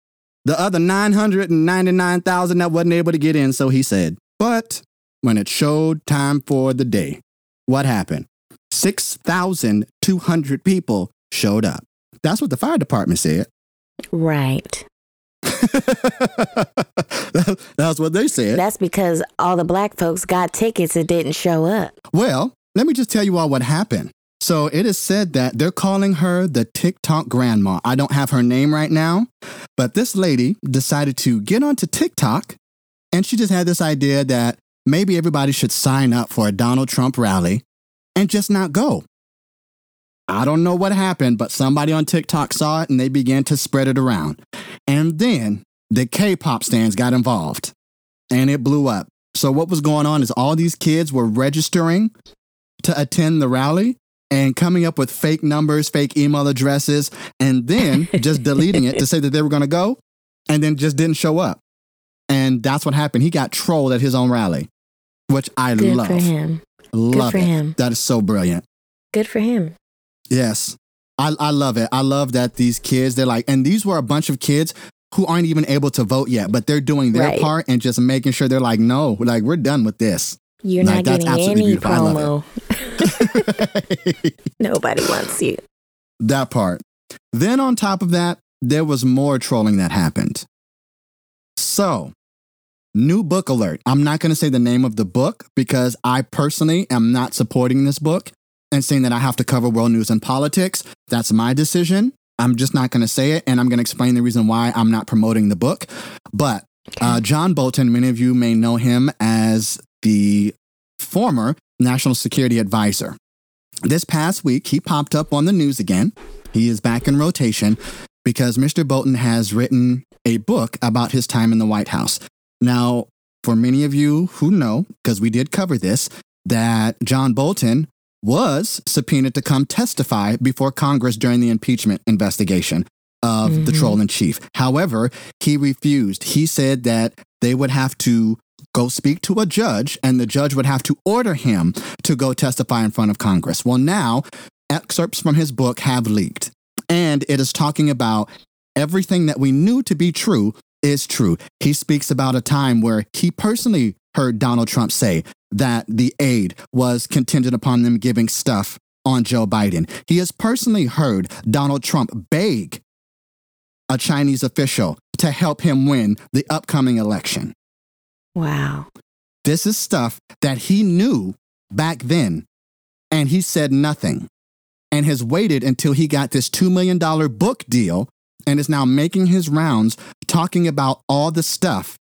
the other 999,000 that wasn't able to get in, so he said. But when it showed time for the day, what happened? 6,200 people showed up. That's what the fire department said. Right. That's what they said. That's because all the black folks got tickets and didn't show up. Well, let me just tell you all what happened. So it is said that they're calling her the TikTok grandma. I don't have her name right now, but this lady decided to get onto TikTok and she just had this idea that maybe everybody should sign up for a Donald Trump rally and just not go. I don't know what happened, but somebody on TikTok saw it and they began to spread it around. And then the K pop stands got involved and it blew up. So, what was going on is all these kids were registering to attend the rally and coming up with fake numbers, fake email addresses, and then just deleting it to say that they were going to go and then just didn't show up. And that's what happened. He got trolled at his own rally, which I Good love. for him. Love for it. him. That is so brilliant. Good for him. Yes. I, I love it. I love that these kids, they're like, and these were a bunch of kids who aren't even able to vote yet, but they're doing their Right. part and just making sure they're like, no, like we're done with this. You're Like, not that's getting absolutely any beautiful. Promo. Nobody wants you. that part. Then on top of that, there was more trolling that happened. So, new book alert. I'm not going to say the name of the book because I personally am not supporting this book and saying that I have to cover world news and politics. That's my decision. I'm just not going to say it, and I'm going to explain the reason why I'm not promoting the book. But uh, John Bolton, many of you may know him as the former national security advisor. This past week, he popped up on the news again. He is back in rotation because Mr. Bolton has written a book about his time in the White House. Now, for many of you who know, because we did cover this, that John Bolton was subpoenaed to come testify before Congress during the impeachment investigation of the Mhm. troll in chief. However, he refused. He said that they would have to go speak to a judge and the judge would have to order him to go testify in front of Congress. Well, now excerpts from his book have leaked and it is talking about everything that we knew to be true is true. He speaks about a time where he personally heard Donald Trump say that the aid was contingent upon them giving stuff on Joe Biden. He has personally heard Donald Trump beg a Chinese official to help him win the upcoming election. Wow. This is stuff that he knew back then, and he said nothing and has waited until he got this $2 million book deal and is now making his rounds talking about all the stuff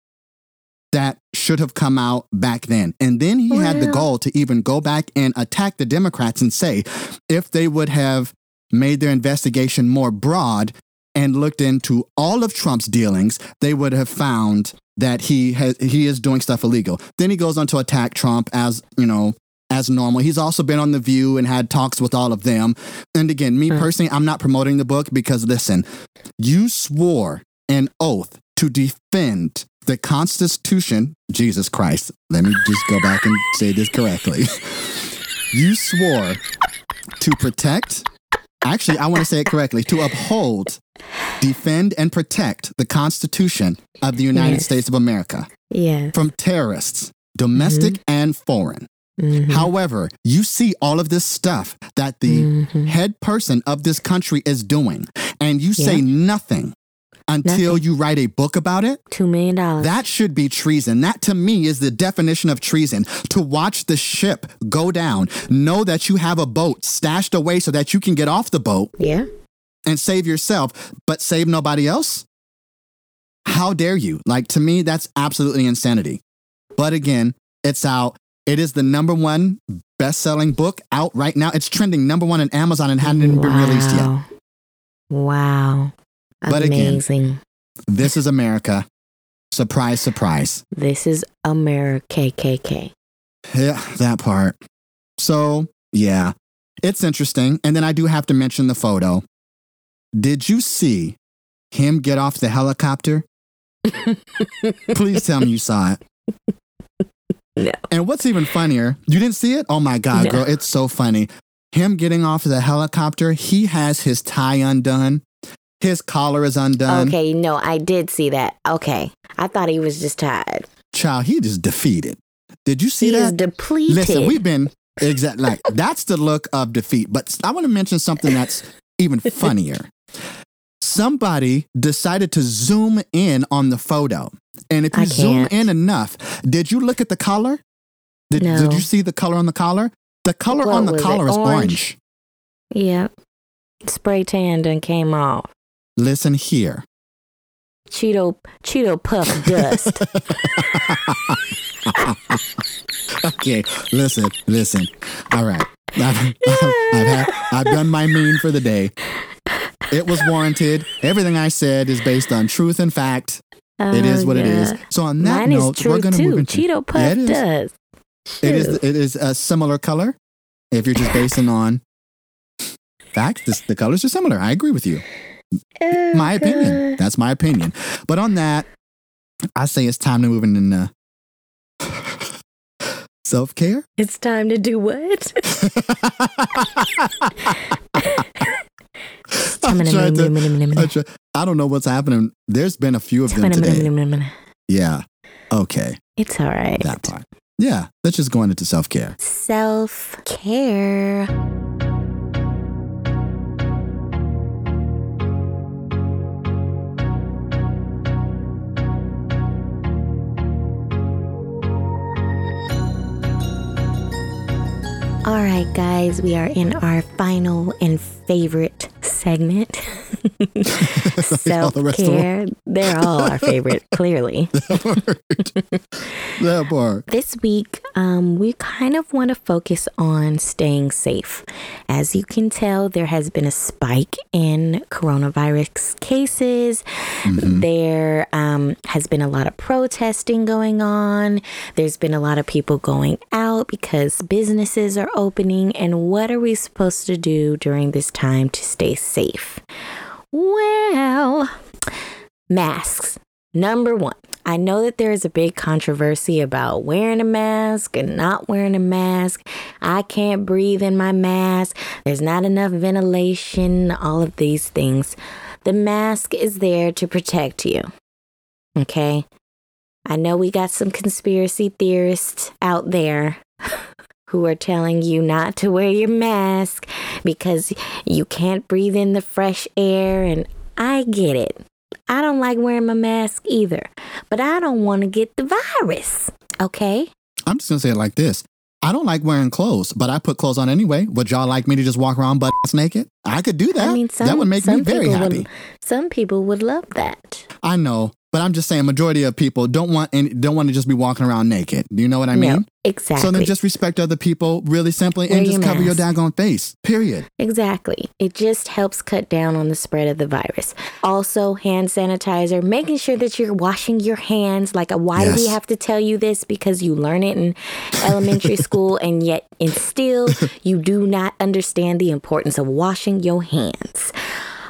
that should have come out back then. And then he had the goal to even go back and attack the Democrats and say if they would have made their investigation more broad and looked into all of Trump's dealings, they would have found that he has he is doing stuff illegal. Then he goes on to attack Trump as, you know, as normal. He's also been on The View and had talks with all of them. And again, me Mm. personally, I'm not promoting the book because listen, you swore an oath to defend the Constitution. Jesus Christ. Let me just go back and say this correctly. You swore to protect actually, I want to say it correctly to uphold, defend, and protect the Constitution of the United Yes. States of America Yeah. from terrorists, domestic and foreign. Mhm. However, you see all of this stuff that the Mhm. head person of this country is doing, and you say nothing until Nothing. you write a book about it. Two million dollars. That should be treason. That to me is the definition of treason. To watch the ship go down, know that you have a boat stashed away so that you can get off the boat yeah. and save yourself, but save nobody else? How dare you? Like, to me, that's absolutely insanity. But again, it's out. It is the number one best selling book out right now. It's trending number one on Amazon and hadn't even been released yet. Wow. Wow. But again- This is America. Surprise, surprise. This is America KKK. Yeah, that part. So, yeah, it's interesting. And then I do have to mention the photo. Did you see him get off the helicopter? Please tell me you saw it. No. And what's even funnier, you didn't see it? Oh my God, No. girl, it's so funny. Him getting off the helicopter, he has his tie undone, his collar is undone. Okay, no, I did see that. Okay. I thought he was just tired. Child, he just defeated. Did you see he is that? depleted. Listen, we've been exactly like that's the look of defeat. But I want to mention something that's even funnier. Somebody decided to zoom in on the photo. And if you zoom in enough, did you look at the color? Did, No. did you see the color on the collar? The color What on the it? collar is Orange? orange. Yep. Spray tan and came off. Listen here. Cheeto Cheeto puff dust. okay, listen, listen. All right. I've, I've, had, I've done my mean for the day. It was warranted. Everything I said is based on truth and fact. it is Oh, what it is. So on that Mine note, we're going to move into Cheeto puff Yeah, it is. dust. It is. It is a similar color. If you're just basing on facts, this, the colors are similar. I agree with you. Oh, My opinion. That's my opinion. But on that, I say it's time to move into self care. It's time to do what? I don't know what's happening. There's been a few of them today. Yeah. Okay. It's all right. That part. Yeah. Let's just go into self care. Self care. All right, guys, we are in our final and favorite segment. Self the rest of them. care. They're all our favorite, clearly. that part. This week, um, we kind of want to focus on staying safe. As you can tell, there has been a spike in coronavirus cases. There um, has been a lot of protesting going on. There's been a lot of people going out because businesses are opening. And what are we supposed to do during this time to stay safe? Well, masks. Number one, I know that there is a big controversy about wearing a mask and not wearing a mask. I can't breathe in my mask. There's not enough ventilation, all of these things. The mask is there to protect you. Okay? I know we got some conspiracy theorists out there who are telling you not to wear your mask because you can't breathe in the fresh air, and I get it. I don't like wearing my mask either, but I don't want to get the virus. Okay? I'm just gonna say it like this. I don't like wearing clothes, but I put clothes on anyway. Would y'all like me to just walk around butt naked? I could do that. I mean, some, that would make me very happy. Would, some people would love that. I know, but I'm just saying, majority of people don't want any, don't want to just be walking around naked. Do you know what I mean? No, exactly. So then just respect other people really simply Wear and just your cover your daggone face. Period. Exactly. It just helps cut down on the spread of the virus. Also, hand sanitizer, making sure that you're washing your hands. Like, uh, why do we have to tell you this? Because you learn it in elementary school, and yet, and still, you do not understand the importance of washing your hands.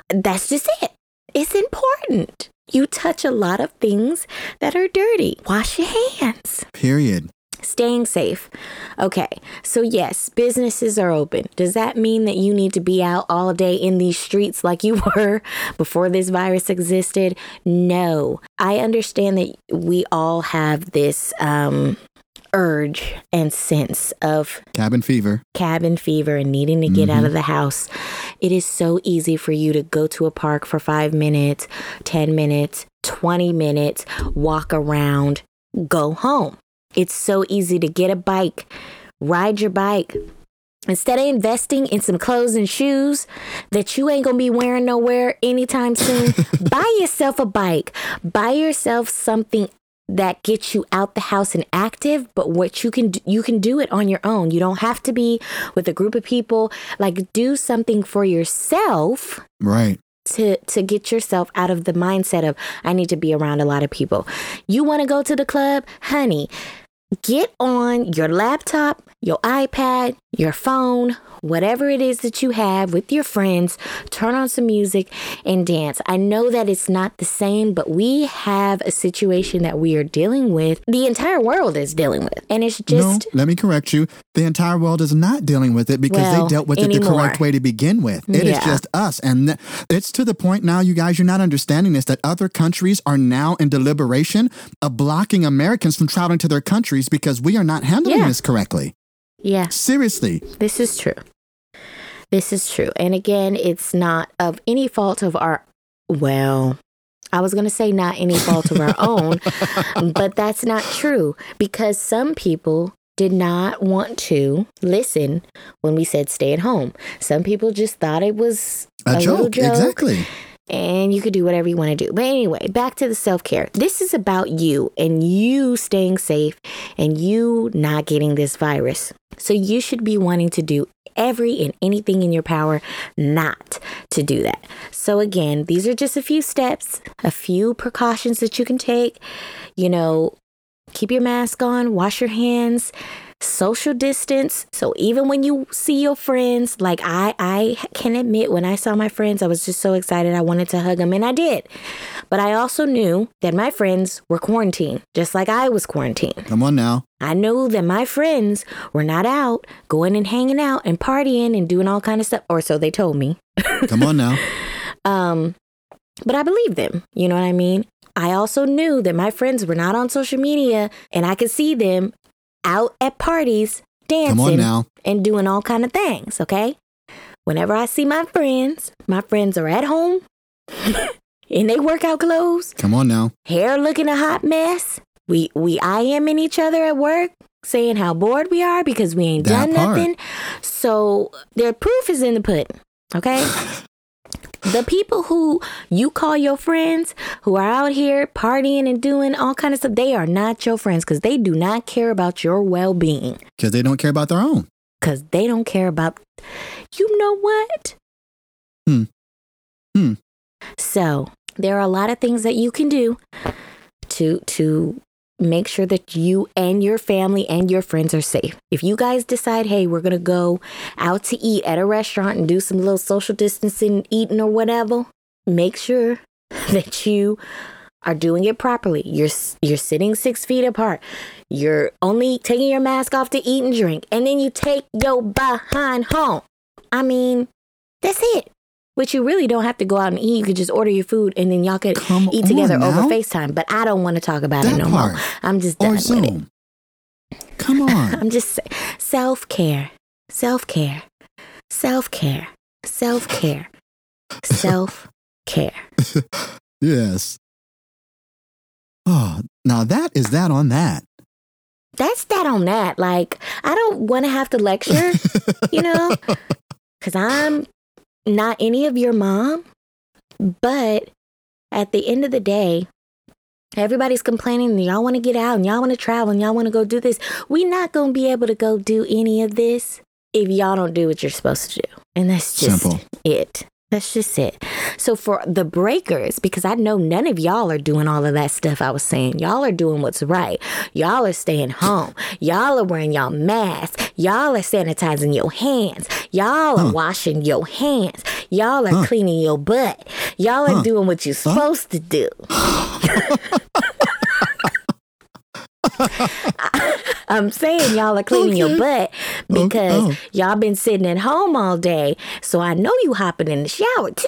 That's just it. It's important. You touch a lot of things that are dirty. Wash your hands. Period. Staying safe. Okay, so yes, businesses are open. Does that mean that you need to be out all day in these streets like you were before this virus existed? No. I understand that we all have this um, urge and sense of Cabin fever. cabin fever and needing to get out of the house, it is so easy for you to go to a park for five minutes, 10 minutes, 20 minutes, walk around, go home. It's so easy to get a bike, ride your bike. Instead of investing in some clothes and shoes that you ain't gonna be wearing nowhere anytime soon, buy yourself a bike. Buy yourself something that gets you out the house and active but what you can do, you can do it on your own you don't have to be with a group of people like do something for yourself Right. to to get yourself out of the mindset of I need to be around a lot of people. You want to go to the club, honey? Get on your laptop, your iPad, your phone, whatever it is that you have with your friends, turn on some music and dance. I know that it's not the same, but we have a situation that we are dealing with. The entire world is dealing with. And it's just no, let me correct you. The entire world is not dealing with it because Well, they dealt with it the correct way to begin with. It is Yeah. just us. And th- it's to the point now, you guys, you're not understanding this, that other countries are now in deliberation of blocking Americans from traveling to their countries because we are not handling Yeah. this correctly. yeah. Seriously. This is true. This is true. And again, it's not of any fault of our, well, I was going to say not any fault of our own, but that's not true because some people did not want to listen when we said stay at home. Some people just thought it was A, little joke. Exactly. And you could do whatever you want to do. But anyway, back to the self care. This is about you and you staying safe and you not getting this virus. So you should be wanting to do every and anything in your power not to do that. So again, these are just a few steps, a few precautions that you can take. You know, keep your mask on, wash your hands, social distance. So even when you see your friends, like I I can admit when I saw my friends, I was just so excited I wanted to hug them and I did. But I also knew that my friends were quarantined, just like I was quarantined. Come on now. I knew that my friends were not out going and hanging out and partying and doing all kind of stuff or so they told me. Come on now. Um, but I believed them. You know what I mean? I also knew that my friends were not on social media and I could see them out at parties dancing and doing all kind of things, okay? Whenever I see my friends, my friends are at home in they workout clothes, Come on now. hair looking a hot mess. We we IMing each other at work, saying how bored we are because we ain't That done part. nothing. So their proof is in the pudding. Okay. the people who you call your friends who are out here partying and doing all kind of stuff, they are not your friends because they do not care about your well being. Because they don't care about their own. Because they don't care about you know what? Hmm. Hmm. So there are a lot of things that you can do to to make sure that you and your family and your friends are safe. If you guys decide, hey, we're gonna go out to eat at a restaurant and do some little social distancing eating or whatever, make sure that you are doing it properly. You're you're sitting six feet apart. You're only taking your mask off to eat and drink, and then you take your behind home. I mean, that's it. Which you really don't have to go out and eat. You could just order your food and then y'all could Come eat together over. FaceTime. But I don't want to talk about it no part. more. I'm just done Or with it. Come on. I'm just self care, self care, self care, self care, self care. yes. Oh, now that is that on that. That's that on that. Like, I don't want to have to lecture, you know, because I'm not any of your mom. But at the end of the day, everybody's complaining and y'all want to get out and y'all want to travel and y'all want to go do this. we not going to be able to go do any of this if y'all don't do what you're supposed to do. And that's just Simple. it. That's just it. So for the breakers, because I know none of y'all are doing all of that stuff I was saying. Y'all are doing what's right. Y'all are staying home. Y'all are wearing y'all masks. Y'all are sanitizing your hands. Y'all are washing your hands. Y'all are cleaning your butt. Y'all are doing what you're supposed to do. I'm saying y'all are cleaning your butt because oh. y'all been sitting at home all day. So I know you hopping in the shower too.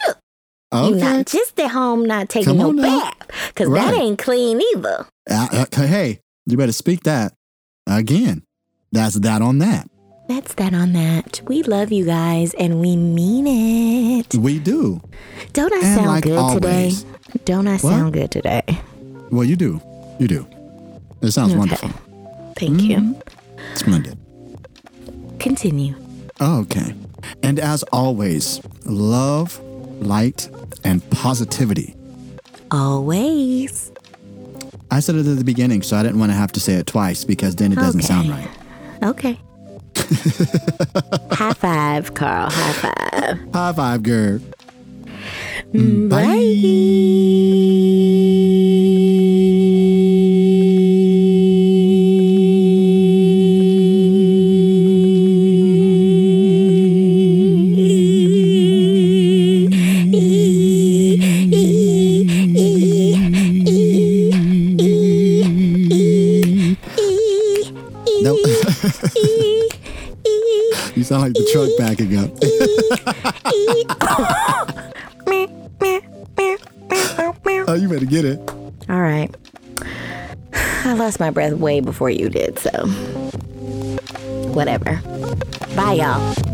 You Okay. not just at home not taking no bath. Because that ain't clean either. Uh, uh, hey, you better speak that again. That's that on that. That's that on that. We love you guys and we mean it. We do. Don't I And sound like good always- today? Don't I What? sound good today? Well, you do. You do. It sounds Okay. wonderful. Thank you. Mm-hmm. It's Splendid. Continue. Oh, okay. And as always, love, light, and positivity. Always. I said it at the beginning, so I didn't want to have to say it twice because then it doesn't sound right. Okay. High five, Carl. High five. High five, girl. No. Lost my breath way before you did, so whatever. Bye, y'all.